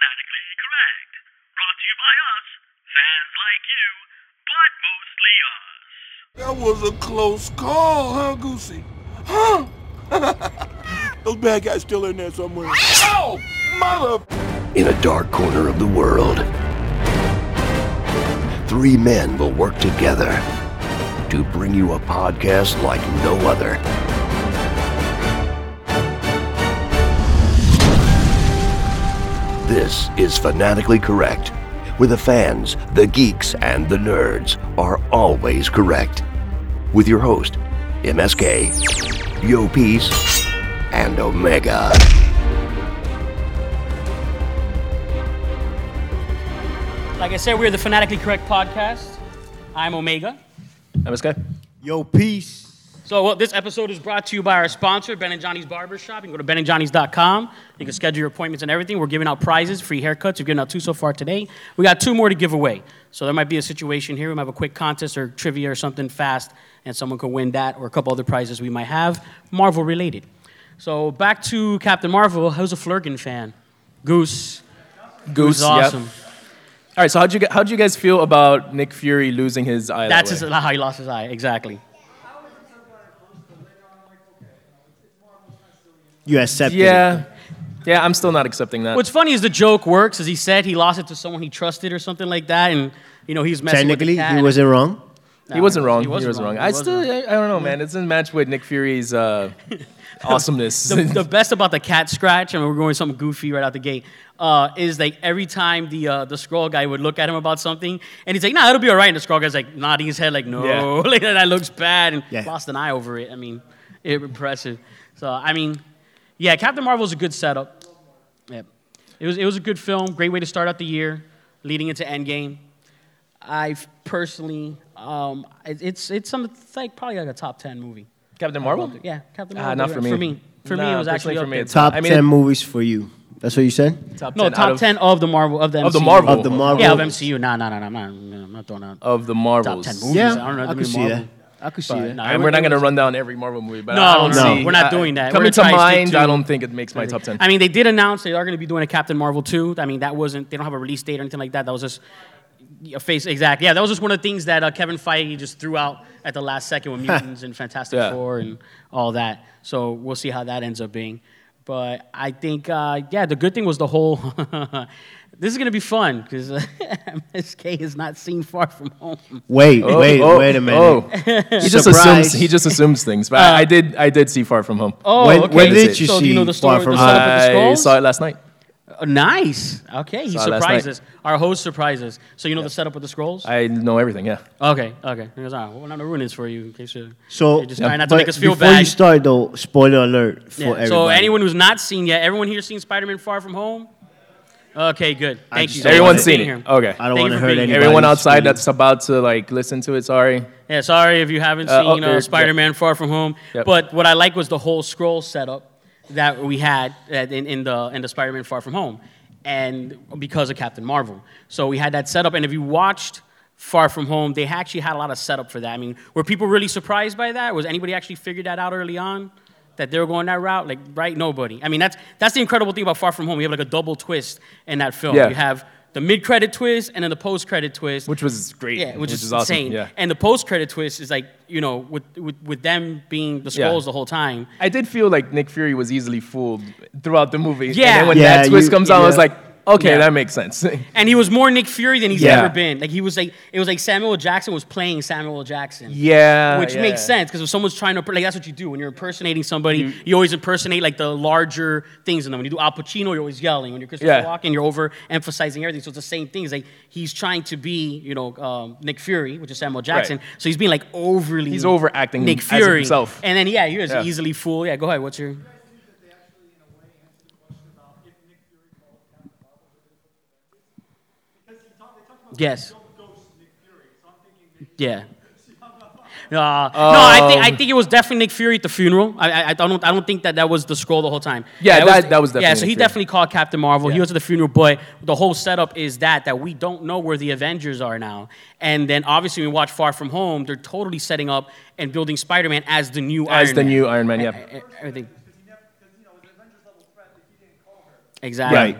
Fanatically Correct. Brought to you by us, fans like you, but mostly us. That was a close call, huh, Goosey? Huh? Those bad guys still in there somewhere. Oh, mother! In a dark corner of the world, three men will work together to bring you a podcast like no other. This is Fanatically Correct, where the fans, the geeks, and the nerds are always correct. With your host, MSK, Yo Peace, and Omega. Like I said, we're the Fanatically Correct podcast. I'm Omega. MSK. Yo, peace. So well, this episode is brought to you by our sponsor, Ben and Johnny's Barbershop. You can go to benandjohnny's.com. You can schedule your appointments and everything. We're giving out prizes, free haircuts. We've given out two so far today. We got two more to give away. So there might be a situation here. We might have a quick contest or trivia or something fast, and someone could win that or a couple other prizes we might have, Marvel related. So back to Captain Marvel. Who's a Flerken fan? Goose. Goose, Goose, awesome. yep. All right, so how'd you, how'd you guys feel about Nick Fury losing his eye? That's that his, how he lost his eye. Exactly. You accepted it. Yeah. Yeah, I'm still not accepting that. What's funny is the joke works, as he said he lost it to someone he trusted or something like that, and you know he's messing with Technically, the cat. he wasn't wrong. he wasn't wrong. He wasn't wrong. I He wasn't still, wrong. I, I don't know, man. It It's a match with Nick Fury's uh, awesomeness. the, the best about the cat scratch, I and we're going something goofy right out the gate, uh, is like every time the uh, the Skrull guy would look at him about something, and he's like, "Nah, it'll be all right." And the Skrull guy's like nodding his head, like, "No, Yeah. like, that looks bad," and Yeah. lost an eye over it. I mean, it impressive. So I mean, yeah, Captain Marvel's a good setup. Yeah, it was it was a good film. Great way to start out the year, leading into Endgame. I personally, um, it- it's it's some it's like probably like a top ten movie. Captain Marvel? Yeah, Captain Ah, Marvel. not for me. For me, for me, it was actually for me, there. it's Top I mean, 10 movies for you. That's what you said? Top No, 10 top out of, ten of the Marvel of the Of the Marvel. Of the Marvel. Yeah, of MCU. Nah, nah, nah, nah. I'm not, I'm not throwing out of the Marvel. top ten movies. Yeah, I don't know. I the could see Marvel. that. I could see But, that. nah, And it- we're not going to run down every Marvel movie, but No, I don't no, see. we're not doing that. We're Coming gonna to try to stick mind, to- I don't think it makes my top 10. I mean, they did announce they are going to be doing a Captain Marvel 2. I mean, that wasn't, they don't have a release date or anything like that. That was just a face, exactly. Yeah, that was just one of the things that uh, Kevin Feige just threw out at the last second with Mutants and Fantastic Yeah. Four and all that. So we'll see how that ends up being. But I think, uh, yeah, the good thing was the whole. this is going to be fun because MSK has not seen Far From Home. Wait, Oh, wait, oh, wait a minute. Oh. he just assumes. He just assumes things. But I, I did. I did see Far From Home. Oh, When- okay. when did you so do you see know the Far From Home? setup with the I saw it last night. Oh, nice. Okay, he Saw it last surprises. Our host surprises. So you know the setup with the Skrulls? I know everything. Yeah. okay, okay. He goes, all right, well, I'm not gonna ruin this for you in case you. So, you're just trying not to but make us feel before bad. you start, though, spoiler alert for Yeah, everybody. So anyone who's not seen yet, everyone here seen Spider-Man: Far From Home? Okay, good. Thank you. don't Thank Everyone's for being seen it. here. Okay. I don't Thank you want to for hurt being here. anybody. Everyone outside that's about to like listen to it. Sorry. Yeah, sorry if you haven't Uh, oh, seen there- uh, yeah. Spider-Man: Far From Home. Yep. But what I like was the whole Skrull setup that we had in, in the in the Spider-Man: Far From Home, and because of Captain Marvel. So we had that setup, and if you watched Far From Home, they actually had a lot of setup for that. I mean, were people really surprised by that? Was anybody actually figured that out early on? That they were going that route, like right? Nobody. I mean, that's that's the incredible thing about Far From Home. You have like a double twist in that film. Yeah. You have the mid-credit twist and then the post-credit twist. Which was great. Yeah, which, is, awesome. insane. Yeah. And the post-credit twist is like, you know, with with, with them being the Yeah. Skrulls the whole time. I did feel like Nick Fury was easily fooled throughout the movie. Yeah. And then when Yeah, that twist you- comes out, I was like, okay, Yeah. that makes sense. And he was more Nick Fury than he's Yeah. ever been. Like he was like it was like Samuel L. Jackson was playing Samuel L. Jackson. yeah. Which yeah. makes sense because if someone's trying to like that's what you do when you're impersonating somebody. You, always impersonate like the larger things in them. When you do Al Pacino, you're always yelling. When you're Christopher Yeah. Walken, you're over emphasizing everything. So it's the same thing. It's like he's trying to be, you know, um, Nick Fury, which is Samuel Jackson. So he's being like overly. He's overacting Nick as Fury himself. And then yeah, he was Yeah. easily fooled. Yeah, go ahead. What's your? Yes. Yeah. Uh, no, I think I think it was definitely Nick Fury at the funeral. I, I, I don't I don't think that that was the Skrull the whole time. Yeah, it that- that was the yeah. So he Fury. definitely called Captain Marvel. He was at the funeral, but the whole setup is that that we don't know where the Avengers are now. And then obviously we watch Far From Home, they're totally setting up and building Spider-Man as the new As Iron the Man. new Iron Man, yeah. Everything. Exactly. Right.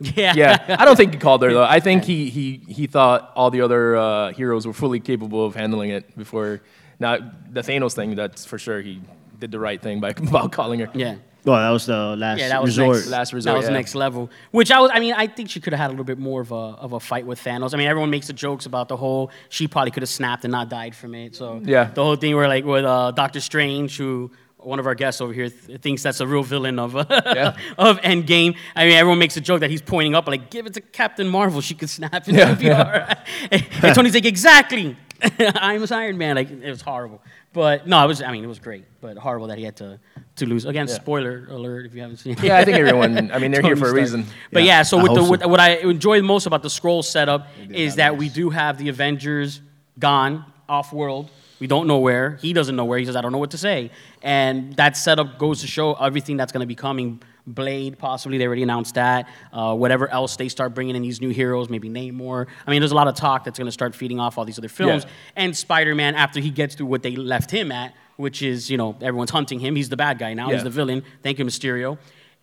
Yeah. Yeah, I don't think he called her though. I think he he he thought all the other uh, heroes were fully capable of handling it before. Now the Thanos thing, that's for sure. He did the right thing by about calling her. yeah. Well, that was the last Yeah, that was resort. next. Last That was yeah. next level. Which I was. I mean, I think she could have had a little bit more of a of a fight with Thanos. I mean, everyone makes the jokes about the whole. She probably could have snapped and not died from it. So Yeah. the whole thing where like with uh, Doctor Strange, who one of our guests over here th- thinks that's a real villain of of Endgame. I mean, everyone makes a joke that he's pointing up, like, give it to Captain Marvel. She could snap it. Yeah, It'll be all right. and Tony's like, exactly. I'm Iron Man. Like, it was horrible. But no, it was. I mean, it was great, but horrible that he had to to lose. Again, spoiler alert if you haven't seen it. Yeah, I think everyone. I mean, they're here for a reason. But yeah, so I with the so. what I enjoy most about the Skrull setup is that we do have the Avengers gone off world. We don't know where. He doesn't know where. He says, I don't know what to say. And that setup goes to show everything that's going to be coming. Blade, possibly. They already announced that. Uh, whatever else they start bringing in these new heroes, maybe Namor. I mean, there's a lot of talk that's going to start feeding off all these other films. Yeah. And Spider Man, after he gets through what they left him at, which is, you know, everyone's hunting him. He's the bad guy now. He's the villain. Thank you, Mysterio.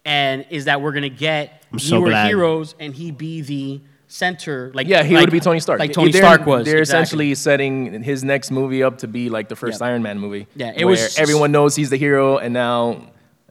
And is that we're going to get I'm newer glad. heroes and he be the center. Like Yeah, he like- would be Tony Stark. Like Tony They're- Stark was. They're exactly. essentially setting his next movie up to be like the first Yeah. Iron Man movie. Yeah, it where was- everyone knows he's the hero, and now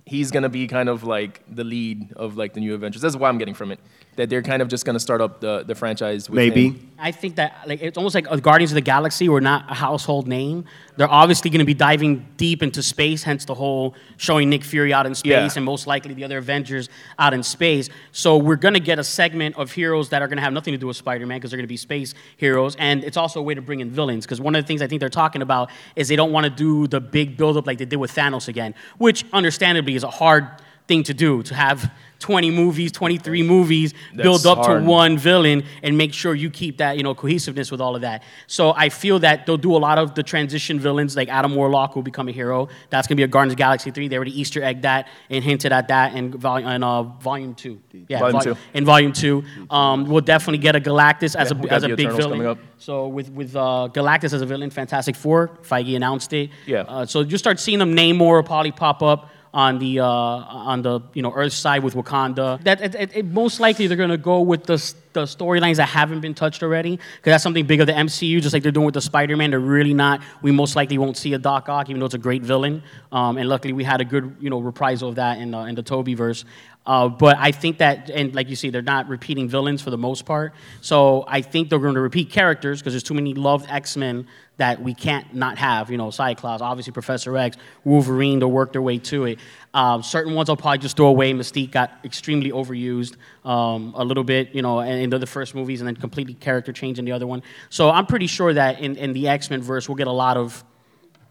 he's gonna be kind of like the lead of like the new Avengers. That's what I'm getting from it. That they're kind of just gonna start up the, the franchise. With Maybe. him. I think that like it's almost like uh, Guardians of the Galaxy were not a household name. They're obviously going to be diving deep into space, hence the whole showing Nick Fury out in space Yeah. and most likely the other Avengers out in space. So we're going to get a segment of heroes that are going to have nothing to do with Spider-Man because they're going to be space heroes, and it's also a way to bring in villains because one of the things I think they're talking about is they don't want to do the big buildup like they did with Thanos again, which understandably is a hard thing to do to have 20 movies, 23 movies build up hard. to one villain and make sure you keep that, you know, cohesiveness with all of that. So I feel that they'll do a lot of the transition villains, like Adam Warlock will become a hero. That's gonna be a Guardians of the Galaxy 3. They already Easter egg that and hinted at that in, vol- in uh, volume two. Yeah, Volume vol- two. In volume two. Um, we'll definitely get a Galactus as Yeah, a, as a big Eternals villain. coming up. So with, with uh, Galactus as a villain, Fantastic Four, Feige announced it. Yeah. Uh, so you start seeing them Namor will probably pop up on the uh, on the you know Earth side with Wakanda. That it, it, it- most likely they're gonna go with the the storylines that haven't been touched already because that's something big of the MCU. Just like they're doing with the Spider-Man, they're really not. We most likely won't see a Doc Ock, even though it's a great villain. Um, and luckily we had a good you know reprisal of that in in the Tobey verse. Uh, but I think that, and like you see, they're not repeating villains for the most part. So I think they're going to repeat characters because there's too many loved X Men that we can't not have. You know, Cyclops, obviously Professor X, Wolverine. They'll work their way to it. Um, certain ones I'll probably just throw away. Mystique got extremely overused um, a little bit, you know, in, the first movies, and then completely character change in the other one. So I'm pretty sure that in, in the X Men verse, we'll get a lot of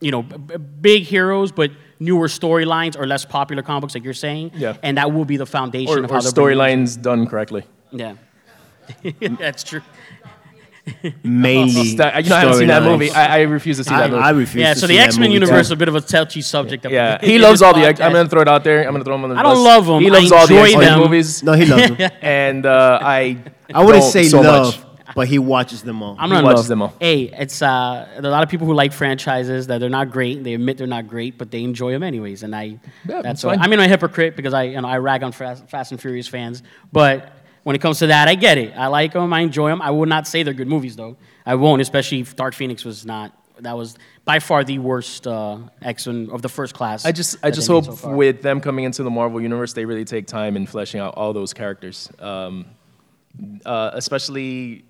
you know, b- big heroes, but newer storylines or less popular comics, like you're saying. Yeah. And that will be the foundation Or, of how they're storylines done correctly. Yeah. That's true. Mainly. That- you know, I haven't seen that storylines. movie. I, I refuse to see I, that movie. I refuse Yeah, to so see the X Men movie, universe is a bit of a touchy subject. that we yeah, he loves all the. X- podcast. I'm gonna throw it out there. I'm gonna throw him on the I don't bus. love 'em. He I loves all the X Men movies, No, he loves them. and uh, I. I wouldn't say so love, much. but he watches them all. I'm He not in watches love. them all. Hey, it's uh, there are a lot of people who like franchises that they're not great. They admit they're not great, but they enjoy them anyways. And I, Yeah, that's that's why. I mean, I'm a hypocrite because I, you know, I rag on Fast, Fast and Furious fans. But when it comes to that, I get it. I like them. I enjoy them. I would not say they're good movies though. I won't, especially if Dark Phoenix was not. That was by far the worst uh, X of the first class. I just, I just hope so with them coming into the Marvel universe, they really take time in fleshing out all those characters. Um, uh, especially,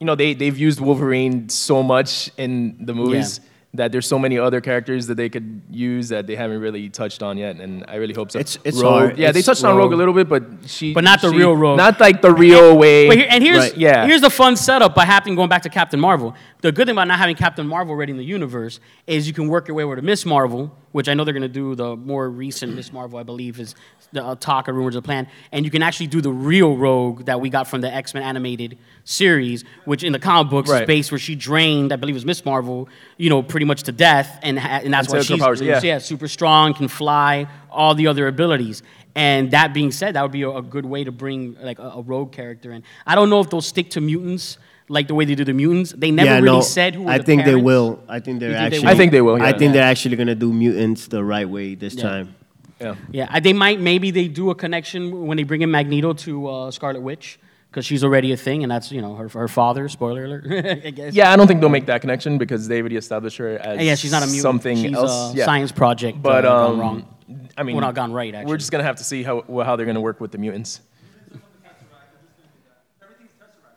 you know, they they've used Wolverine so much in the movies Yeah. That there's so many other characters that they could use that they haven't really touched on yet, and I really hope so. It's- it's Rogue, hard. Yeah, they It's touched on Rogue a little bit, but she, But not the she- real Rogue. not like the real way. But here, and here's Right. Yeah. here's the fun setup by having going back to Captain Marvel. The good thing about not having Captain Marvel already in the universe is you can work your way over to Miss Marvel, which I know they're going to do. The more recent Miss Marvel, I believe, is the uh, talk or rumors of plan, and you can actually do the real Rogue that we got from the X Men animated series, which in the comic books Right. based where she drained, I believe, it was Miss Marvel, you know, pretty much to death, and ha- and that's why Until her she's powers, yeah. yeah, super strong, can fly, all the other abilities. And that being said, that would be a, a good way to bring like a, a rogue character in. I don't know if they'll stick to mutants like the way they do the mutants. They never yeah, really no, said who I the think parents. they will. I think they're think actually. will? I think they will, I yeah. think they're actually gonna do mutants the right way this Yeah. time. Yeah. Yeah, they might maybe they do a connection when they bring in Magneto to uh, Scarlet Witch because she's already a thing, and that's you know her her father. Spoiler alert. I guess. Yeah, I don't think they'll make that connection because they already established her as Yeah, she's not a mutant. something she's else. A yeah. science project. but uh, gone um, wrong. I mean, Well, not gone right, actually. We're just gonna have to see how how they're gonna work with the mutants.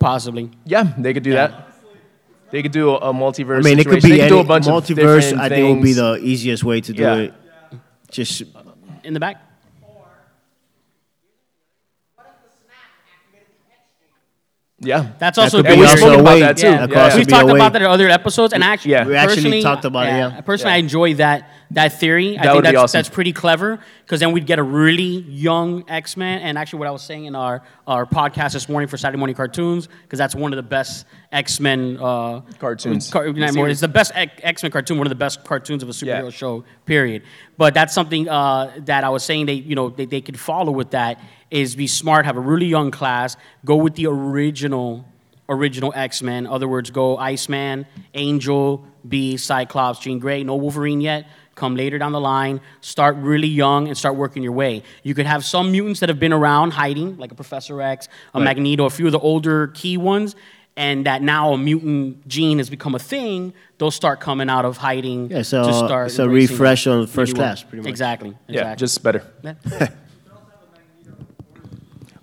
Possibly. Yeah, they could do Yeah. that. They could do a, a multiverse. I mean, it could be they could any do a bunch multiverse. different I think would be the easiest way to do Yeah. it. Just In the back. Yeah. That's also could big. we've also about that too. Yeah, Yeah, that yeah. we've talked about that in other episodes, and actually, Yeah. We actually personally, talked about it, yeah. Personally, I enjoy that that theory. I think would be that's awesome. that's pretty clever because then we'd get a really young X Men. And actually, what I was saying in our our podcast this morning for Saturday morning cartoons, because that's one of the best X Men uh, Cartoons. Car- not it's the best X Men cartoon, one of the best cartoons of a superhero Yeah. show. Period. But that's something uh, that I was saying they you know they, they could follow with that is be smart, have a really young class, go with the original original X-Men. Other words, go Iceman, Angel, Beast, Cyclops, Jean Grey. No Wolverine yet. Come later down the line. Start really young and start working your way. You could have some mutants that have been around hiding, like a Professor X, a Magneto, a few of the older key ones. And that now a mutant gene has become a thing, they'll start coming out of hiding. Yeah, so, to start it's a embracing refresh on the first class, pretty much. Exactly. Yeah, exactly. just better. Yeah.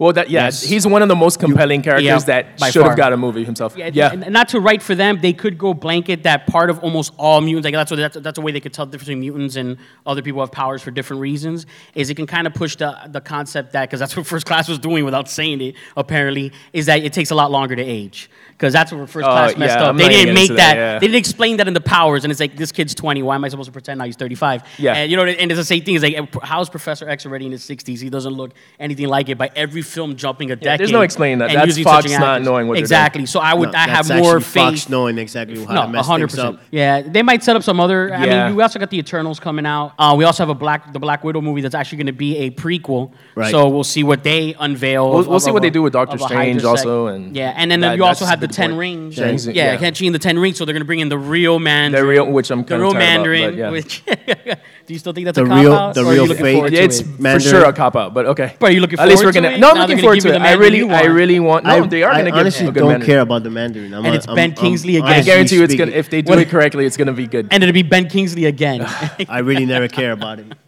Well, that yeah, Yes. he's one of the most compelling characters yeah, that should far. have got a movie himself. Yeah, Yeah, and not to write for them, they could go blanket that part of almost all mutants. Like that's what that's, that's a way they could tell the difference between mutants and other people who have powers for different reasons. Is it can kind of push the the concept that because that's what First Class was doing without saying it. Apparently, is that it takes a lot longer to age because that's what First Oh, Class messed yeah, up. I'm they didn't make that. that, yeah. They didn't explain that in the powers, and it's like this kid's 20. Why am I supposed to pretend now he's 35? Yeah. and you know, and it's the same thing. It's like how's Professor X already in his 60s? He doesn't look anything like it. By every film jumping a decade. there's no explaining that. That's Fox not actors. knowing what exactly. So I would No, I have more actually faith. Fox knowing exactly how No, to mess hundred things up. percent. Yeah, they might set up some other. I Yeah. mean, we also got the Eternals coming out. Uh, we also have a Black, the Black Widow movie that's actually going to be a prequel. Right. So we'll see what they unveil. We'll- of- we'll of- see what they do with Doctor Strange also, and yeah, and then that- you also have the a good Ten point. Rings. Shang-Chi, yeah, yeah. Shang-Chi and the Ten Rings. So they're going to bring in the real Mandarin. The real- which I'm the kinda real tired about, Mandarin. but yeah. Which do you still think that's The a cop real- out? the are you real looking fake- forward to it's it? for Mandarin. sure a cop out, but okay. But are you looking At least forward we're gonna. it? No, I'm Now looking forward gonna it. I really, I want. really want. No, I, they are I gonna give honestly a good don't care about the Mandarin. I'm And a- it's Ben Kingsley again. I guarantee you, it's gonna. If they do it correctly, it's gonna be good. And it'll be Ben Kingsley again. I really never care about it.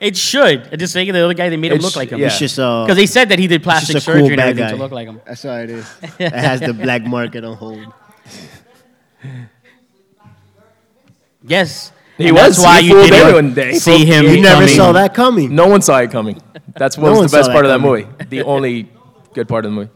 it should. I just think the other guy they made him It's- look like him. yeah. It's just uh, Because they said that he did plastic just a surgery cool and bad everything guy. to look like him. That's all it is. it has the black market on hold. Yes. He And was. That's why He you fooled didn't everyone. They see fooled- him. You never becoming- saw that coming. No one saw it coming. That's what No was one the saw best that part of that coming. movie. The only good part of the movie.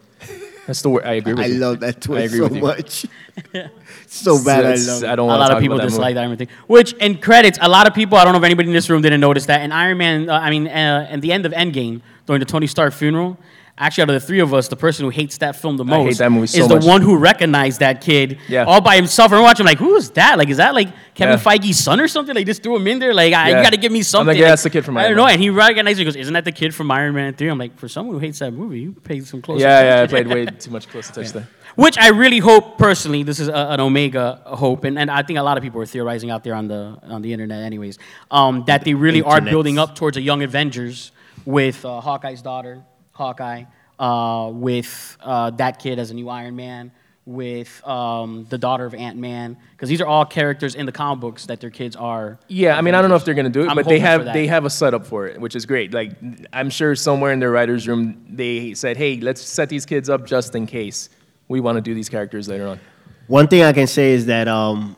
That's the word. I agree with I you. love that I twist agree so with you. much. so bad. I It's- love it. I don't A want to lot talk of people about that dislike movie. that everything. Which, in credits, a lot of people, I don't know if anybody in this room didn't notice that, in Iron Man, uh, I mean, uh, at the end of Endgame, during the Tony Stark funeral, actually, out of the three of us, the person who hates that film the I hate most that movie so is the much. one who recognized that kid Yeah. all by himself. And watching, like, who is that? Like, is that like Kevin Yeah. Feige's son or something? Like, just threw him in there. Like, ah, you got to give me something. I'm something. like, yeah, Like, that's the kid from Iron I Iron don't know. And he recognized it. He goes, isn't that the kid from Iron Man 3? I'm like, for someone who hates that movie, you paid some close Yeah, attention. yeah. I played way too much close attention there. Which I really hope personally, this is a, an Omega hope, and, and I think a lot of people are theorizing out there on the on the internet, anyways, um, that they really are building up towards a young Avengers with uh, Hawkeye's daughter, Hawkeye, uh, with uh, that kid as a new Iron Man, with um, the daughter of Ant Man, because these are all characters in the comic books that their kids are. Yeah, I mean, I don't know if they're gonna do it, I'm but they have they have a setup for it, which is great. Like, I'm sure somewhere in their writers' room they said, "Hey, let's set these kids up just in case we want to do these characters later on." One thing I can say is that um,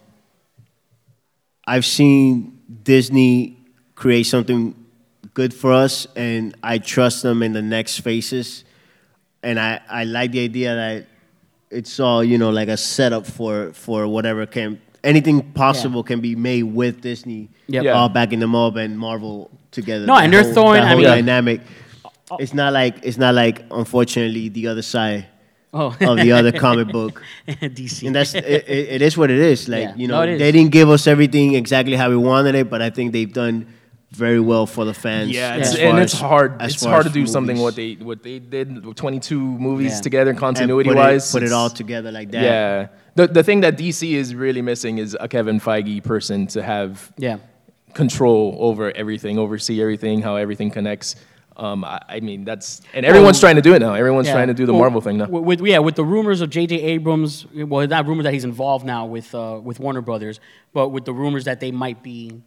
I've seen Disney create something good for us, and I trust them in the next phases. And I, I like the idea that it's all you know like a setup for for whatever can anything possible can be made with Disney Yep. Yeah. all backing them up and Marvel together. No, That and they're whole- throwing- that I mean- dynamic. Uh, it's not like it's not like unfortunately the other side Oh, of the other comic book DC. and that's it, it, it is what it is. Like Yeah. you know, it is. they didn't give us everything exactly how we wanted it, but I think they've done very well for the fans. Yeah, it's, far and it's as- hard. It's hard to do something what they what they did with 22 movies Yeah. together, And continuity put wise. It, put it all together like that. Yeah. The the thing that DC is really missing is a Kevin Feige person to have yeah. control over everything, oversee everything, how everything connects. Um, I, I mean, that's and everyone's trying to do it now. Everyone's trying to do the Well, Marvel thing now. With, with- yeah, with the rumors of J.J. Abrams, well, not rumors that he's involved now with uh, with Warner Brothers, but with the rumors that they might be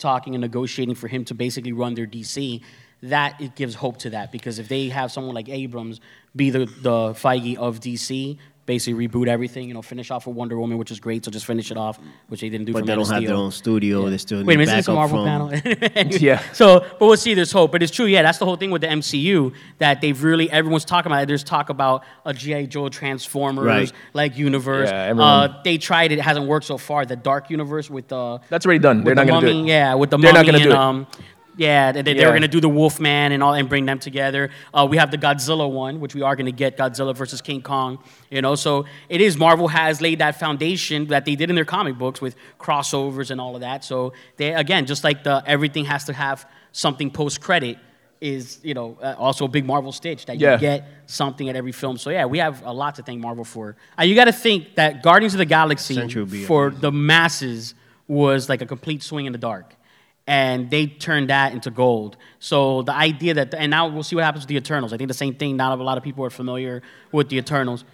talking and negotiating for him to basically run their DC. That it gives hope to that because if they have someone like Abrams be the the Feige of DC, basically reboot everything, you know, finish off with Wonder Woman, which is great, so just finish it off, which they didn't do. But for they Man don't of have their own studio. They still Wait a need minute, is this a Marvel from. panel? Yeah. So, but we'll see. There's hope. But it's true. Yeah, that's the whole thing with the MCU that they've really everyone's talking about. it. There's talk about a GI Joe Transformers Right. like universe. Yeah, everyone- uh, they tried it. It hasn't worked so far. The Dark Universe with the That's already done. They're with not the going to do it. Yeah, with the They're mummy not gonna and do it. um, yeah, they, they, Yeah. were gonna do the Wolfman and all and bring them together. Uh, we have the Godzilla one, which we are gonna get Godzilla versus King Kong. You know, so it is Marvel has laid that foundation that they did in their comic books with crossovers and all of that. So they again, just like the everything has to have something post credit. Is you know uh, also a big Marvel stitch that you get something at every film. So yeah, we have a lot to thank Marvel for. Uh, you got to think that Guardians of the Galaxy Century will be for the masses was like a complete swing in the dark. And they turned that into gold. So the idea that, and now we'll see what happens with the Eternals. I think the same thing. Not a lot of people are familiar with the Eternals.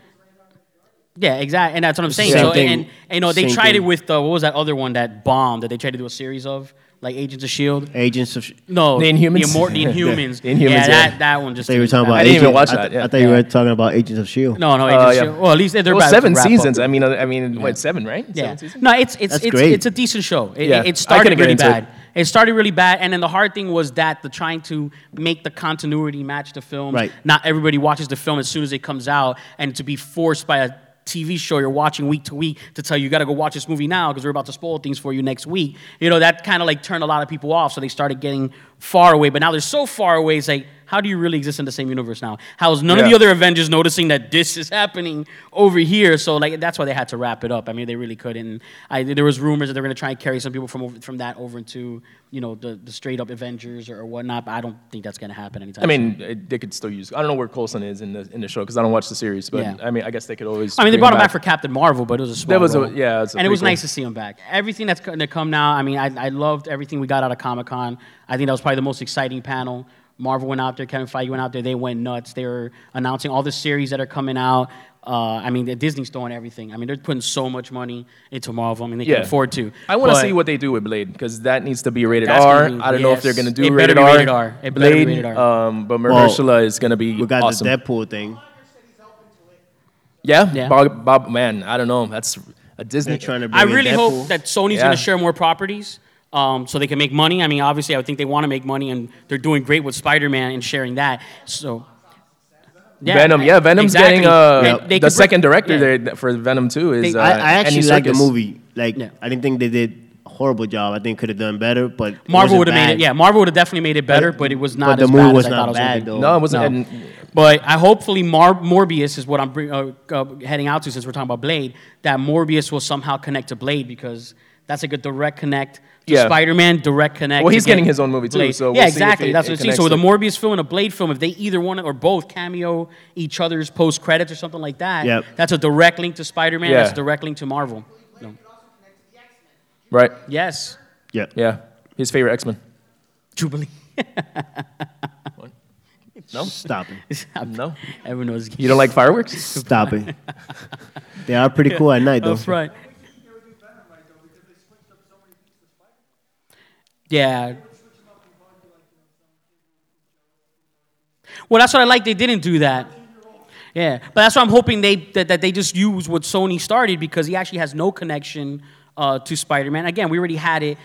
Yeah, exactly. And that's what I'm saying. Same So, thing. and, and, you know, they Same tried thing. it with, uh, what was that other one that bombed that they tried to do a series of? Like Agents of S.H.I.E.L.D.? Agents of. Sh- No. The Inhumans? The, Immor- the Inhumans. The Inhumans, Yeah, yeah. that, that one just. I thought you were talking about. I didn't even Agent- watch I, that, yeah. I thought you were talking about Agents of Shield. No, no, Uh, Agents of yeah. S.H.I.E.L.D. Well, at least they're It was about to seven wrap up. seasons. I mean, uh, I mean, what seven, right? Yeah. Seven seasons? No, it's it's That's it's, great. it's a decent show. It, Yeah. it- I started couldn't get really into it. bad. It. started really bad, and then the hard thing was that the trying to make the continuity match the film. Right. Not everybody watches the film as soon as it comes out, and to be forced by a TV show you're watching week to week to tell you you got to go watch this movie now because we're about to spoil things for you next week. You know that kind of like turned a lot of people off, so they started getting far away. But now they're so far away. It's like, how do you really exist in the same universe now? How is none of the other Avengers noticing that this is happening over here? So like that's why they had to wrap it up. I mean, they really couldn't. I, there was rumors that they're going to try and carry some people from over, from that over into you know the, the straight up Avengers or, or whatnot. But I don't think that's going to happen anytime. I mean, it, they could still use. I don't know where Coulson is in the in the show because I don't watch the series. But Yeah. I mean, I guess they could always. I mean, they brought him back for Captain Marvel, but it was a small That was a- role. yeah, it's a and it was nice to see him back. Everything that's going to come now. I mean, I, I loved everything we got out of Comic Con. I think that was probably the most exciting panel. Marvel went out there, Kevin Feige went out there. They went nuts. They were announcing all the series that are coming out. Uh, I mean, Disney's throwing everything. I mean, they're putting so much money into Marvel. I mean, they Yeah. can afford to. I want to see what they do with Blade because that needs to be rated That's R. be- I don't know if they're gonna do It better rated be R. rated R. It better be Blade, rated R. um, but Well, Mahershala is gonna be awesome. We got awesome. the Deadpool thing. yeah, Yeah. Bob, Bob, man, I don't know. That's a Disney. They're trying to. Bring I really Deadpool. hope that Sony's Yeah. going to share more properties um, so they can make money. I mean, obviously, I would think they want to make money, and they're doing great with Spider-Man and sharing that. So. Yeah, Venom, yeah, Venom's exactly. getting uh, And they the could bring- second director yeah. there for Venom 2 is. They- uh, I, I actually Andy like the movie. Like, Yeah. I didn't think they did a horrible job. I think could have done better, but Marvel would have made it. Yeah, Marvel would have definitely made it better, but it was not But the as movie bad was as I not thought it was gonna bad, be. though. No, it wasn't. No. And But I hopefully Mar- Morbius is what I'm bring, uh, uh, heading out to since we're talking about Blade. That Morbius will somehow connect to Blade because that's like a direct connect to Yeah. Spider-Man. Direct connect. Well, he's get getting his own movie, too, Blade. so we'll yeah, see if exactly. it- that's what I'm saying. So with a Morbius film and a Blade film, if they either one or both cameo each other's post credits or something like that, Yep. that's a direct link to Spider-Man. Yeah. That's a direct link to Marvel. No. right, Yes, Yeah. yeah, his favorite X Men. Jubilee. No, Stop it. no, Everyone knows. you don't like fireworks? Stop it. They are pretty cool at night, though. That's right. Yeah. Well, that's what I like. They didn't do that. Yeah, but that's why I'm hoping they that, that they just use what Sony started because he actually has no connection uh, to Spider-Man. Again, we already had it.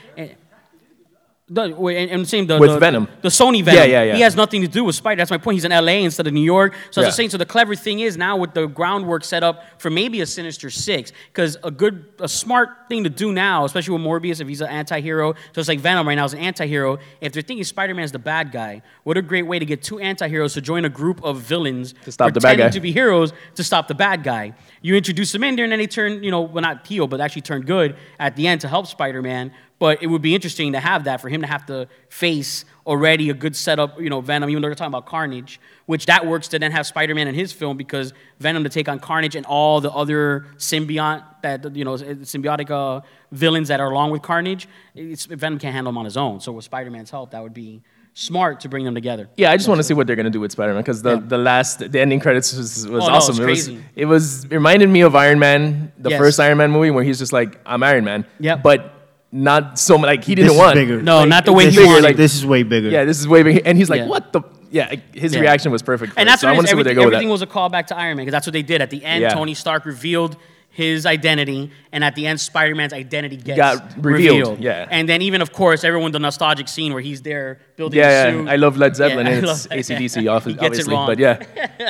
The, wait, and, and same the, With the- Venom. the Sony Venom. Yeah, yeah, yeah. He has nothing to do with Spider. That's my point. He's in L.A. instead of New York. So I Yeah. was saying. So the clever thing is now with the groundwork set up for maybe a Sinister Six, because a good, a smart thing to do now, especially with Morbius, if he's an anti-hero, so it's like Venom right now is an anti-hero. If they're thinking Spider-Man is the bad guy, what a great way to get two anti-heroes to join a group of villains To stop the bad pretending guy. to be heroes to stop the bad guy. You introduce them in there, and then they turn, you know, well not heel, but actually turn good at the end to help Spider-Man. But it would be interesting to have that for him to have to face already a good setup, you know, Venom, even though they're talking about Carnage, which that works to then have Spider-Man in his film because Venom to take on Carnage and all the other symbiont that you know symbiotic uh, villains that are along with Carnage, it's, Venom can't handle them on his own. So with Spider-Man's help, that would be smart to bring them together. Yeah, I just want to see what they're gonna do with Spider-Man because the, Yeah. the last the ending credits was, was Oh, awesome. it's it was it was it reminded me of Iron Man, the Yes. first Iron Man movie where he's just like I'm Iron Man. Yeah. But not so much like he didn't is want. bigger. No, Like, not the way he bigger, wanted. Like, this is way bigger. yeah, this is way bigger. And he's like, Yeah. what the? Yeah, his Yeah. reaction was perfect. For And it, that's so what I it want to see what they Everything, go with everything that. was a callback to Iron Man because that's what they did. At the end, Yeah. Tony Stark revealed his identity, and at the end, Spider-Man's identity gets Got revealed, yeah. And then even, of course, everyone the nostalgic scene where he's there building Yeah, the yeah, suit. I love Led Zeppelin Yeah, and it's. ACDC, He gets it obviously, wrong. but yeah,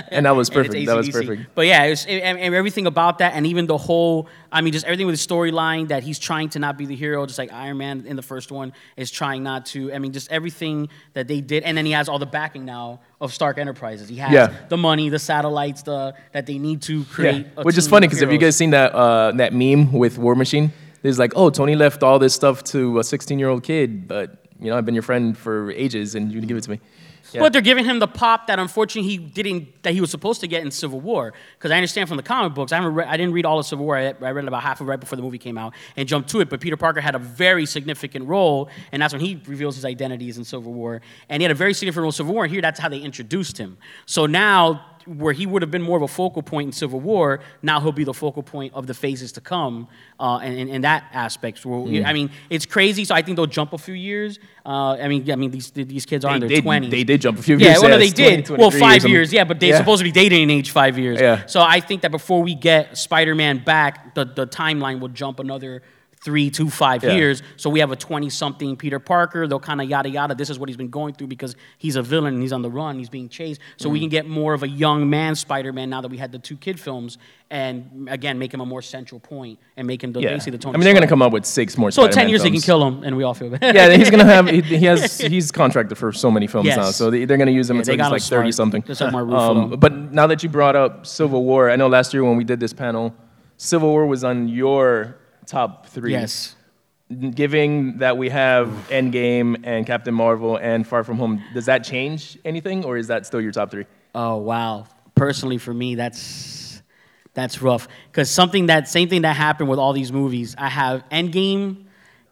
and that was perfect. That was perfect. But yeah, it was, and, and everything about that, and even the whole, I mean, just everything with the storyline that he's trying to not be the hero, just like Iron Man in the first one is trying not to. I mean, just everything that they did, and then he has all the backing now of Stark Enterprises. He has Yeah. the money, the satellites, the that they need to create. Yeah. a Which is funny because if you guys seen that uh, that meme with War Machine, there's like, oh, Tony left all this stuff to a 16 year old kid, but you know, I've been your friend for ages, and you didn't give it to me. Yeah. But they're giving him the pop that unfortunately he didn't that he was supposed to get in Civil War. Because I understand from the comic books, I read, I didn't read all of Civil War. I, I read about half of it right before the movie came out and jumped to it. But Peter Parker had a very significant role, and that's when he reveals his identities in Civil War. And he had a very significant role in Civil War. And here, that's how they introduced him. So now. Where he would have been more of a focal point in Civil War, now he'll be the focal point of the phases to come, uh, and in, in that aspect. Well, Mm. I mean, it's crazy. So I think they'll jump a few years. Uh, I mean, I mean, these these kids are in They their did- twenties. they did jump a few Yeah, years, well, no, yeah, they it's did. 20, well, five or years, yeah, but they're Yeah. supposed to be dating in age five years. Yeah. So I think that before we get Spider-Man back, the, the timeline will jump another three to five Yeah. years. So we have a 20-something Peter Parker. They'll kind of yada yada. This is what he's been going through because he's a villain and he's on the run. He's being chased. So Mm. we can get more of a young man Spider-Man now that we had the two kid films, and again make him a more central point and make him the, yeah. basically the Tony. I mean, they're gonna come up with six more. So ten Spider-Man years they can kill him, and we all feel bad. Yeah, he's gonna have. He, he has. He's contracted for so many films Yes. now, so they, they're gonna use him Yeah, until he's like thirty something. Just like Mark Ruffalo. but now that you brought up Civil War, I know last year when we did this panel, Civil War was on your top three. yes. Giving that we have Endgame and Captain Marvel and Far From Home, does that change anything, or is that still your top three? Oh wow! Personally, for me, that's that's rough because something that same thing that happened with all these movies. I have Endgame,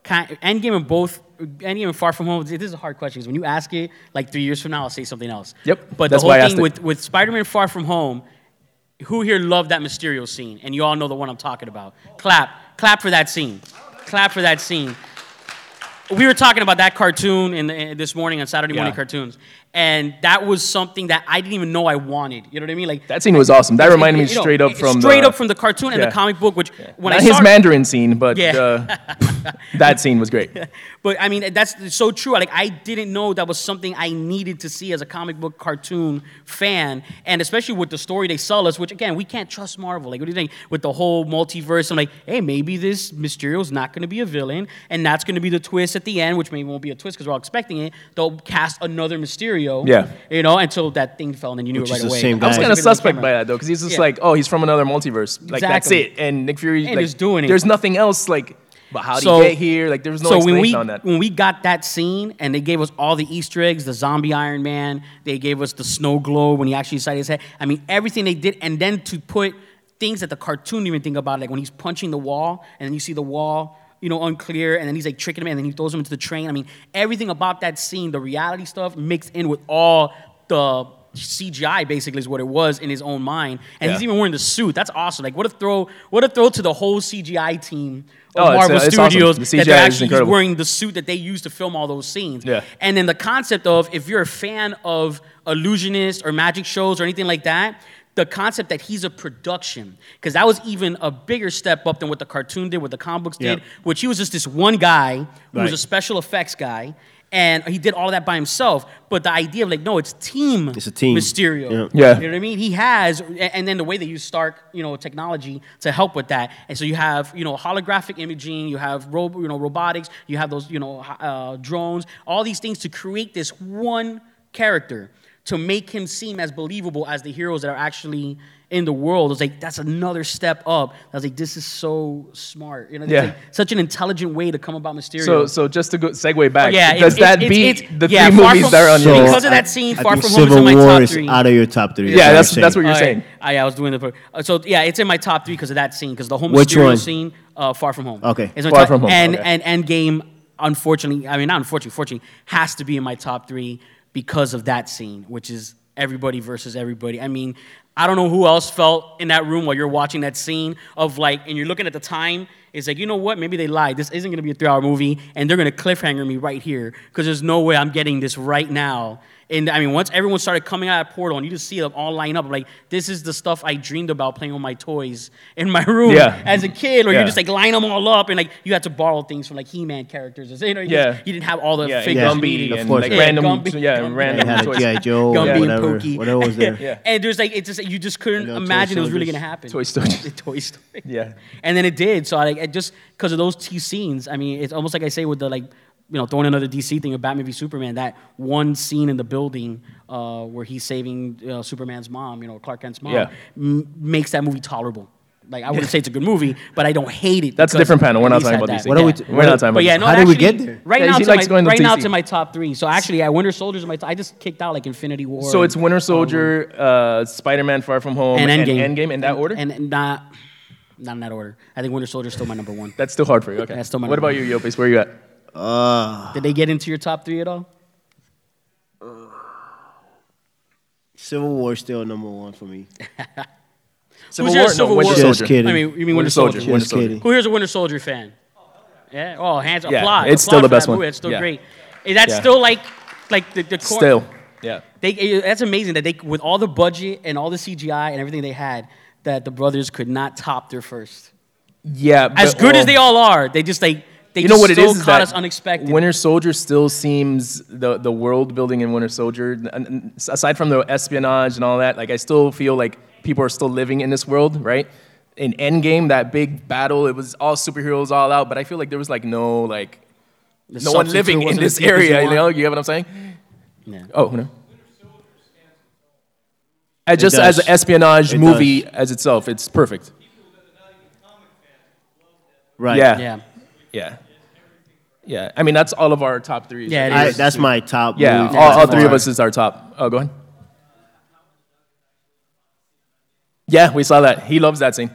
kind, Endgame, and both Endgame and Far From Home. This is a hard question because when you ask it, like three years from now, I'll say something else. Yep, But the whole thing with with Spider-Man Far From Home, who here loved that Mysterio scene? And you all know the one I'm talking about. Clap, clap for that scene. Clap for that scene we were talking about that cartoon in, in this morning on Saturday morning Yeah. cartoons, and that was something that I didn't even know I wanted. You know what I mean? Like That scene was awesome. That reminded me you know, straight up from straight the, up from the cartoon and Yeah. the comic book, which when Not I his Mandarin scene, but Yeah. uh, that scene was great. But I mean, that's so true. Like I didn't know that was something I needed to see as a comic book cartoon fan, and especially with the story they sell us. Which again, we can't trust Marvel. Like, what do you think with the whole multiverse? I'm like, hey, maybe this Mysterio's not going to be a villain, and that's going to be the twist at the end, which maybe won't be a twist because we're all expecting it. They'll cast another Mysterio. Yeah. You know, until that thing fell, and then you knew Which it is right the away. same I was kind of Look suspect by that though, because he's just Yeah. like, oh, he's from another multiverse. Like that's it. And Nick Fury, And like, he's doing it. There's nothing else. Like, but how did So- he get here? Like, there was no so explanation when we on that. when we got that scene and they gave us all the Easter eggs, the zombie Iron Man, they gave us the snow globe when he actually decided his head. I mean, everything they did, and then to put things that the cartoon didn't even think about, like when he's punching the wall and then you see the wall. You know, unclear, and then he's like tricking him, and then he throws him into the train. I mean, everything about that scene, the reality stuff, mixed in with all the CGI, basically, is what it was in his own mind. And he's even wearing the suit. That's awesome. Like, what a throw! What a throw to the whole CGI team of Oh, it's, Marvel uh, it's awesome. Studios The that they're actually wearing the suit that they used to film all those scenes. Yeah. And then the concept of if you're a fan of illusionist or magic shows or anything like that, the concept that he's a production, because that was even a bigger step up than what the cartoon did, what the comic books did, Yeah. which he was just this one guy who was a special effects guy. And he did all of that by himself. But the idea of like, no, it's team. It's a team. Mysterio. Yeah. Yeah. You know what I mean? He has, and then the way they use Stark, you know, technology to help with that. And so you have, you know, holographic imaging, you have, ro- you know, robotics, you have those, you know, uh, drones, all these things to create this one character to make him seem as believable as the heroes that are actually in the world. It's like that's another step up. I was like, this is so smart. You know, Yeah. like such an intelligent way to come about Mysterio. So, so just to go segue back, Oh, yeah, does it- that it's- beat it's- the yeah, three Far movies From- that are on So- your because of that scene, I Far think From Home is Civil in my War top is three. out of your top three. is Yeah, that's- that's what you're All right. saying. Ah, yeah, I was doing the. uh, So yeah, it's in my top three because of that scene. Because the whole Which Mysterio one? scene, uh, Far From Home. Okay. It's Far top- From Home, And okay. and Endgame, unfortunately, I mean not unfortunately, fortunately, has to be in my top three because of that scene, which is everybody versus everybody. I mean, I don't know who else felt in that room while you're watching that scene of like, and you're looking at the time. It's like, you know what? Maybe they lied. This isn't gonna be a three hour movie, and they're gonna cliffhanger me right here because there's no way I'm getting this right now. And I mean, once everyone started coming out of Portal, and you just see them all line up, like, this is the stuff I dreamed about playing with my toys in my room Yeah. as a kid. Or Yeah. you just like line them all up, and like you had to borrow things from like He-Man characters. You know, you, Yeah. just- you didn't have all the yeah, figures. you Gumby needed. Of and course. like random, Gumby- yeah, Gumby. random They had a choices. G.I. Joe, Gumby and whatever, Pokey. whatever was there. Yeah. And there's like, it's just you just couldn't Little toy imagine it was really gonna happen. Toy Story. The Toy Story. Yeah. And then it did. So I like it just because of those two scenes. I mean, it's almost like I say with the like, you know, throwing another DC thing of Batman v Superman. That one scene in the building uh, where he's saving uh, Superman's mom, you know, Clark Kent's mom, Yeah. m- makes that movie tolerable. Like I wouldn't say it's a good movie, but I don't hate it. That's a different panel. We're not talking about that. DC. What are we? T- We're not talking But about yeah, DC. no, How did we get there? Right Yeah, now, he it's likes going my, to right now DC. it's in my top three. So actually, yeah, Winter Soldier's in my. Top, I just kicked out like Infinity War. So it's Winter and- Soldier, uh, Spider-Man: Far From Home, and and Endgame. Endgame in that order. And, and not, not in that order. I think Winter Soldier's still my number one. That's still hard for you. Okay. That's still my what number about you, Yo Peace? Where are you at? Uh, Did they get into your top three at all? Civil War still number one for me. Civil your War? Civil no, Winter War? Just Soldier. kidding. I mean, you mean Winter Winter Soldier? Soldier. Winter Just Soldier. kidding. Who here's a Winter Soldier fan? Yeah. Oh, hands Yeah, applaud. it's applaud still the best one. movie. It's still Yeah. great. Is that Yeah. still like, like the, the cor- Still. Yeah. They, it- that's amazing that they, with all the budget and all the CGI and everything they had, that the brothers could not top their first. Yeah. As but- good as they all are, they just like they you know what it is, is? that us unexpected. Winter Soldier still seems the the world building in Winter Soldier. Aside from the espionage and all that, like I still feel like people are still living in this world, right? In Endgame, that big battle, it was all superheroes all out, but I feel like there was like no like The no one living in this as deep as area. You know, you get what I'm saying? Yeah. Oh no. As just as an espionage It movie as itself, it's perfect. Right. Yeah. Yeah. Yeah. Yeah. I mean, that's all of our top three. Yeah, it I, that's my top. Yeah, movie all, all three of us is our top. Oh, go ahead. Yeah, we saw that. He loves that scene.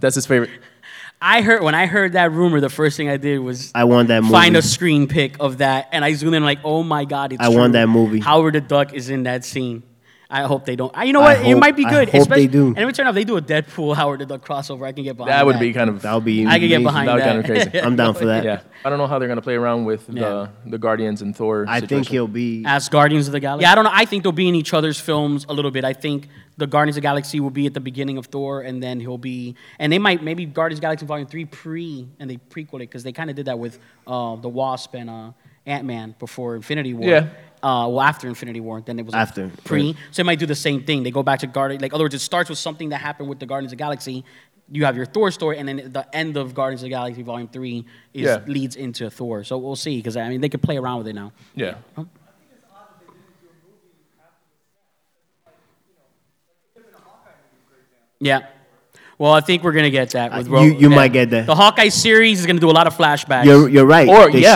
That's his favorite. I heard when I heard that rumor, the first thing I did was I want that movie. find a screen pic of that, and I zoomed in like, oh my god, it's I won true. that movie. Howard the Duck is in that scene. I hope they don't. I- You know I what? it hope- might be I good. hope especially- they do. And every turn out if they do a Deadpool Howard the Duck crossover, I can get behind that. That would be kind of. That would be. I could get amazing. behind That would that. kind of crazy. I'm down for that. Yeah, I don't know how they're gonna play around with Yeah. the the Guardians and Thor. I think situation. he'll be. As Guardians of the Galaxy. Yeah, I don't know. I think they'll be in each other's films a little bit. I think the Guardians of the Galaxy will be at the beginning of Thor, and then he'll be, and they might maybe Guardians of the Galaxy Volume Three pre, and they prequel it because they kind of did that with uh, the Wasp and uh, Ant Man before Infinity War. Yeah. Uh, well, after Infinity War, then it was like, After, pre. right. So they might do the same thing. They go back to Guardian. Like, in other words, it starts with something that happened with the Guardians of the Galaxy. You have your Thor story, and then the end of Guardians of the Galaxy Volume Three is Yeah. leads into Thor. So we'll see because I mean they could play around with it now. Yeah. Yeah. Well, I think we're gonna get that. With Ro- you- you yeah. might get that. The Hawkeye series is gonna do a lot of flashbacks. You're, you're right. Or they yeah,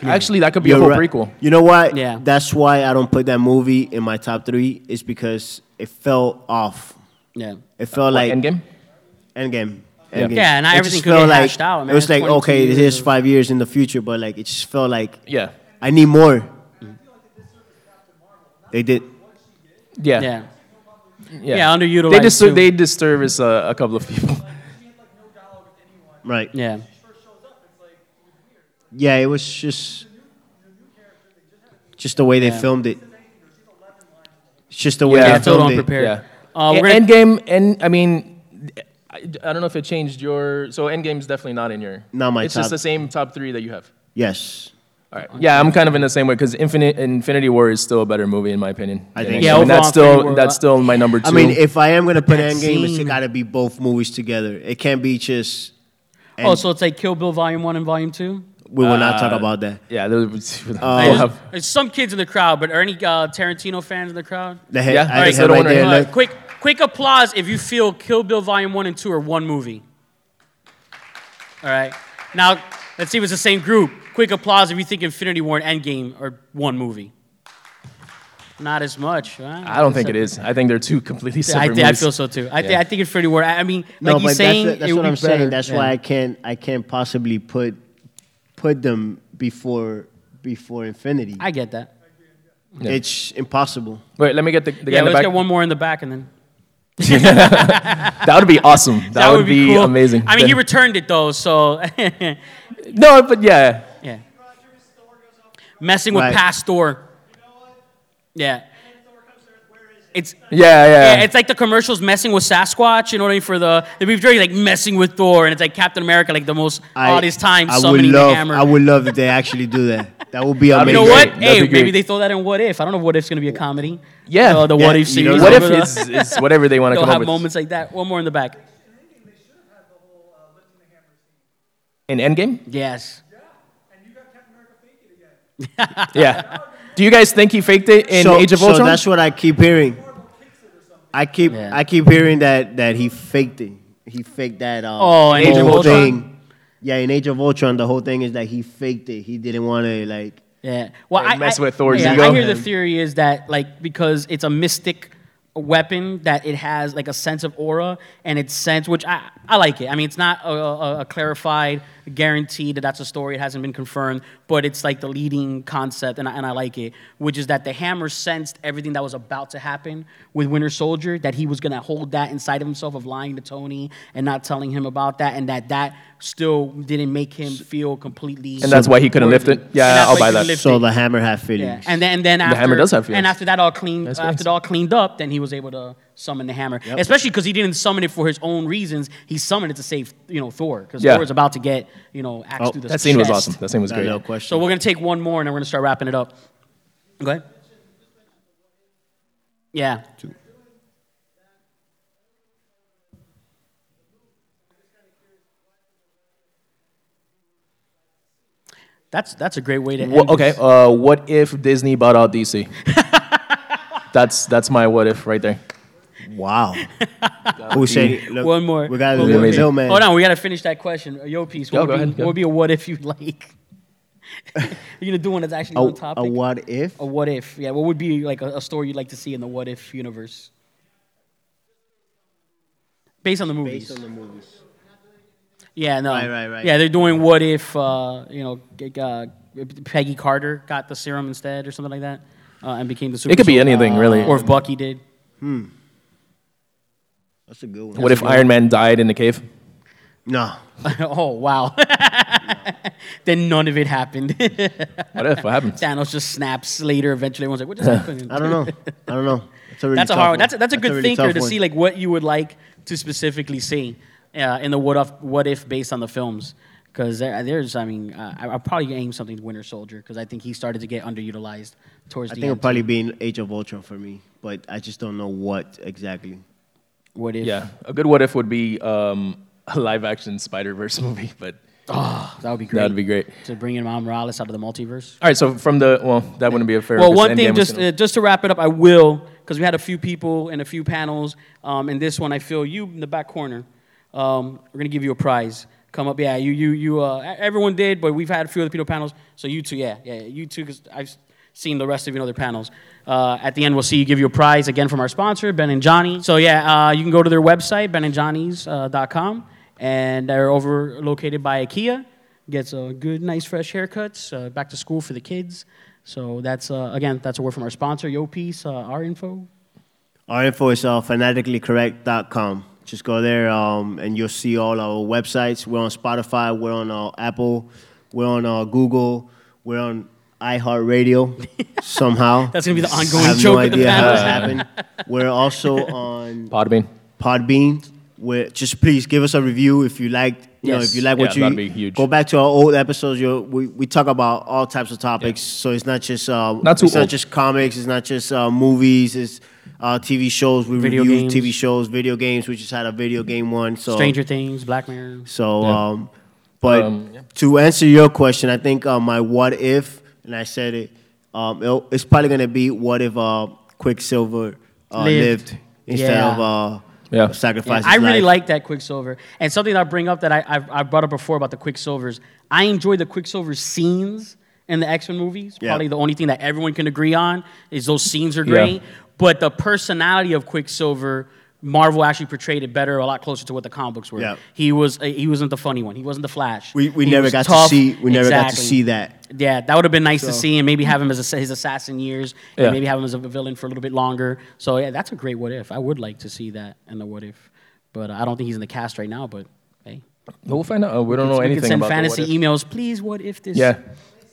should have. actually that could be a You're whole right. prequel. You know what? Yeah. That's why I don't put that movie in my top three. Is because it fell off. yeah. It felt like Endgame. Endgame. Yeah. Endgame. Yeah, not It everything just could felt get like, hashed out, man. It was like okay, this is five years in the future, but like it just felt like Yeah. I need more. They did. Yeah. Yeah. Yeah. Yeah, underutilized They disturb. too. They disservice uh, a couple of people. Right. Yeah. Yeah, it was just just the way they Yeah. filmed it. It's just the way Yeah, they it's a little filmed it. unprepared. Yeah. Uh, we're gonna- Endgame, and I mean, I, I don't know if it changed your. So Endgame's definitely not in your. Not my It's just the same top three that you have. Yes. All right. Yeah, I'm kind of in the same way because Infinite Infinity War is still a better movie in my opinion. I than think Endgame. so. Yeah, And that's overall, still War- that's still my number two. I mean, if I am gonna put that Endgame, it's scene- got to be both movies together. It can't be just. oh, so it's like Kill Bill Volume One and Volume Two. We will not talk Uh, about that. Yeah, those, we'll There's, have- there's some kids in the crowd, but are any uh, Tarantino fans in the crowd? The head, Yeah, I alright, just so had right one right there. here. Uh, look. quick, quick applause if you feel Kill Bill Volume One and Two are one movie. All right. Now let's see if it's the same group. Quick applause if you think Infinity War and Endgame are one movie. Not as much. huh? I don't think it is. I think they're two completely I, separate thi- I movies. feel so too. I, thi- Yeah. I think Infinity War. I I mean, No, like but he's saying, that's, that's it what would I'm be better. saying. That's Yeah. why I can't I can't possibly put put them before before Infinity. I get that. It's impossible. Wait, let me get the, the guy Yeah, in the let's back. get one more in the back and then. That would be awesome. That, would, be, cool. amazing. I mean, he returned it though, so no, but yeah, yeah. Messing with Right. past Thor. Yeah. It's yeah, yeah. Yeah, it's like the commercials messing with Sasquatch, you know what I mean? For the the beef jerky, like messing with Thor, and it's like Captain America, like the most I, oddest time I would love the hammer. I would love if they actually do that. That would be be you know amazing. what? That'd Hey, maybe they throw that in What If. I don't know if What If's gonna be a comedy. Yeah. Uh, the Yeah, What If you series. what know. if it's, it's whatever they want to come up have with? moments like that. One more in the back. In Endgame? Yes. Yeah. Do you guys think he faked it in so, Age of Ultron? so that's what I keep hearing. I keep Yeah. I keep hearing that that he faked it. He faked that. Uh, Oh, in Age of Ultron? thing. Yeah, in Age of Ultron, the whole thing is that he faked it. He didn't want to like. Yeah. Well, Like I mess I, with Thor's yeah, ego? I hear the theory is that like because it's a mystic weapon that it has like a sense of aura and its sense, which I I like it. I mean, it's not a, a, a clarified guarantee that that's a story. It hasn't been confirmed, but it's like the leading concept, and I, and I like it, which is that the hammer sensed everything that was about to happen with Winter Soldier, that he was gonna hold that inside of himself of lying to Tony and not telling him about that, and that that still didn't make him feel completely. And that's why he couldn't lift it? Yeah, I'll buy that. lift So it. the hammer had feelings. Yeah, and then and then after the hammer does have feelings. and after that all cleaned after nice. it all cleaned up, then he was able to summon the hammer. Especially because he didn't summon it for his own reasons. He summoned it to save you know Thor because Yeah. Thor was about to get you know axed Oh, through the that scene was awesome. That scene was That great. little question. So we're gonna take one more and then we're gonna start wrapping it up. Go ahead. Yeah. That's that's a great way to end. Wha- okay, this. uh, what if Disney bought out DC? that's that's my what if right there. Wow. Who said look, One more. We got One a more. little man. Hold on, we gotta finish that question. Uh, Yo, Peace. What, Yo, would, go be, ahead, go. what would be a what if you'd like? You're gonna do one that's actually A, on a topic. A what if? A what if? Yeah. What would be like a, a story you'd like to see in the what if universe? Based on the movies. Based on the movies. yeah. No. Right, right, right. Yeah, they're doing what if uh, you know g- uh, Peggy Carter got the serum instead or something like that, uh, and became the super. It could be soldier. anything, really. Or if Bucky did. That's a good one. What if Iron Man died in the cave? No. oh wow. then none of it happened. What if? What happens? Thanos just snaps later. Eventually, everyone's like, "What just happened?" I don't know. I don't know. That's a, really That's a tough hard. one. That's a, that's a good really thinker to one. see like what you would like to specifically see uh, in the what if what if based on the films. Because there, there's, I mean, uh, I, I'll probably aim something to Winter Soldier because I think he started to get underutilized towards I the think it'll end. probably be in Age of Ultron for me, but I just don't know what exactly. what if? Yeah, a good what if would be um, a live action Spider Verse movie, but that would be great. that'd be great. to bring in Miles Morales out of the multiverse. All right, so from the well, that wouldn't be a fair. Well, one Endgame thing, was just gonna- uh, just to wrap it up, I will because we had a few people and a few panels. Um, and this one, I feel you in the back corner. Um, we're gonna give you a prize. Come up, yeah. You, you, you. Uh, everyone did, but we've had a few other people panels. So you two, yeah, yeah, you two, because I've seen the rest of you in other panels. Uh, at the end, we'll see you give you a prize again from our sponsor, Ben and Johnny. So yeah, uh, you can go to their website, benandjohnnies.com, and Johnny's.com, and they're over located by IKEA. Gets a good, nice, fresh haircuts. Uh, back to school for the kids. So that's uh, again, that's a word from our sponsor, Yo Peace, uh, our info. Our info is uh, fanaticallycorrect.com. Just go there um, and you'll see all our websites. We're on Spotify, we're on uh, Apple, we're on uh, Google, we're on iHeartRadio somehow. That's gonna be the I ongoing have joke no of the idea how panel. it happened. We're also on Podbean. Podbean. Where just please give us a review if you like. You know, if you like what Yeah, you be huge. go back to our old episodes. You we, we talk about all types of topics, so it's not just uh, Not too it's not just comics. It's not just uh, movies. It's uh, TV shows. We Video review games. TV shows, video games. We just had a video game one. So Stranger Things, Black Mirror. So Yeah. um, But Um, yeah. to answer your question, I think uh, my what if, and I said it, um, it'll- it's probably gonna be what if uh, Quicksilver uh, Lived. lived. instead Yeah. of uh, Yeah. sacrificing. I really life. like that Quicksilver. And something that I bring up that I, I've, I brought up before about the Quicksilvers, I enjoy the Quicksilver scenes in the X Men movies. Yeah. Probably the only thing that everyone can agree on is those scenes are Yeah. great. But the personality of Quicksilver, Marvel actually portrayed it better, a lot closer to what the comic books were. Yeah. He was uh, he wasn't the funny one. He wasn't the Flash. We, we He never got tough. to see we never got to see that. Yeah, that would have been nice to see, and maybe have him as a, his assassin years, and Yeah. maybe have him as a villain for a little bit longer. So yeah, that's a great what if. I would like to see that in the what if, but I don't think he's in the cast right now. But hey, We'll find out. Uh, we don't know we anything can send about the fantasy what if. emails, please. What if this? Yeah.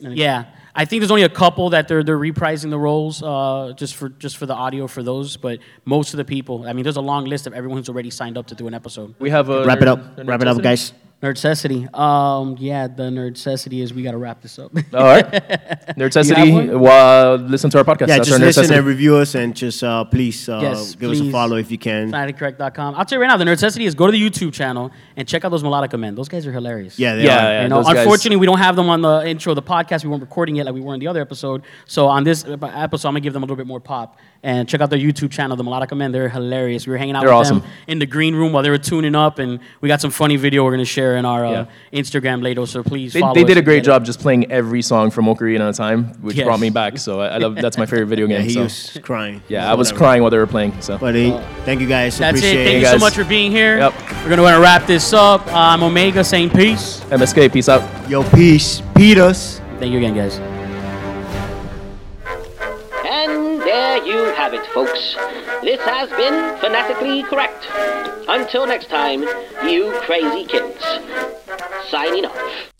yeah. I think there's only a couple that they're they're reprising the roles uh, just for just for the audio for those, but most of the people. I mean, there's a long list of everyone who's already signed up to do an episode. We have a Wrap it up. Wrap it up, nerdcessity? guys. Nerdcessity. Um, yeah, the nerdcessity is we got to wrap this up. All right. You have Nerdcessity. Well, listen to our podcast. Yeah, That's just listen and review us, and just uh, please uh, Yes, give us a follow if you can. Fanaticcorrect.com. I'll tell you right now, the Nerdcessity is go to the YouTube channel and check out those Melodica men. Those guys are hilarious. Yeah, they Yeah, are. yeah. you know, those guys- unfortunately, we don't have them on the intro of the podcast. We weren't recording yet like we were in the other episode. So on this episode, I'm gonna give them a little bit more pop and check out their YouTube channel, the Melodica Men. They're hilarious. We were hanging out They're with awesome. them in the green room while they were tuning up, and we got some funny video we're gonna share in our uh, Yeah. Instagram later. So please, They, follow they us did a great get it. job just playing every song from Ocarina of Time, which Yes. brought me back. So I, I love that's my favorite video Yeah, game. he so. was crying. yeah, I was Whatever. crying while they were playing. So Buddy, uh, thank you guys. That's Appreciate it. Thank it. you so much for being here. Yep. We're gonna go ahead and wrap this up. I'm Omega saying peace. MSK, peace out. Yo, peace. Peters. Thank you again, guys. There you have it, folks. This has been Fanatically Correct. Until next time, you crazy kids. Signing off.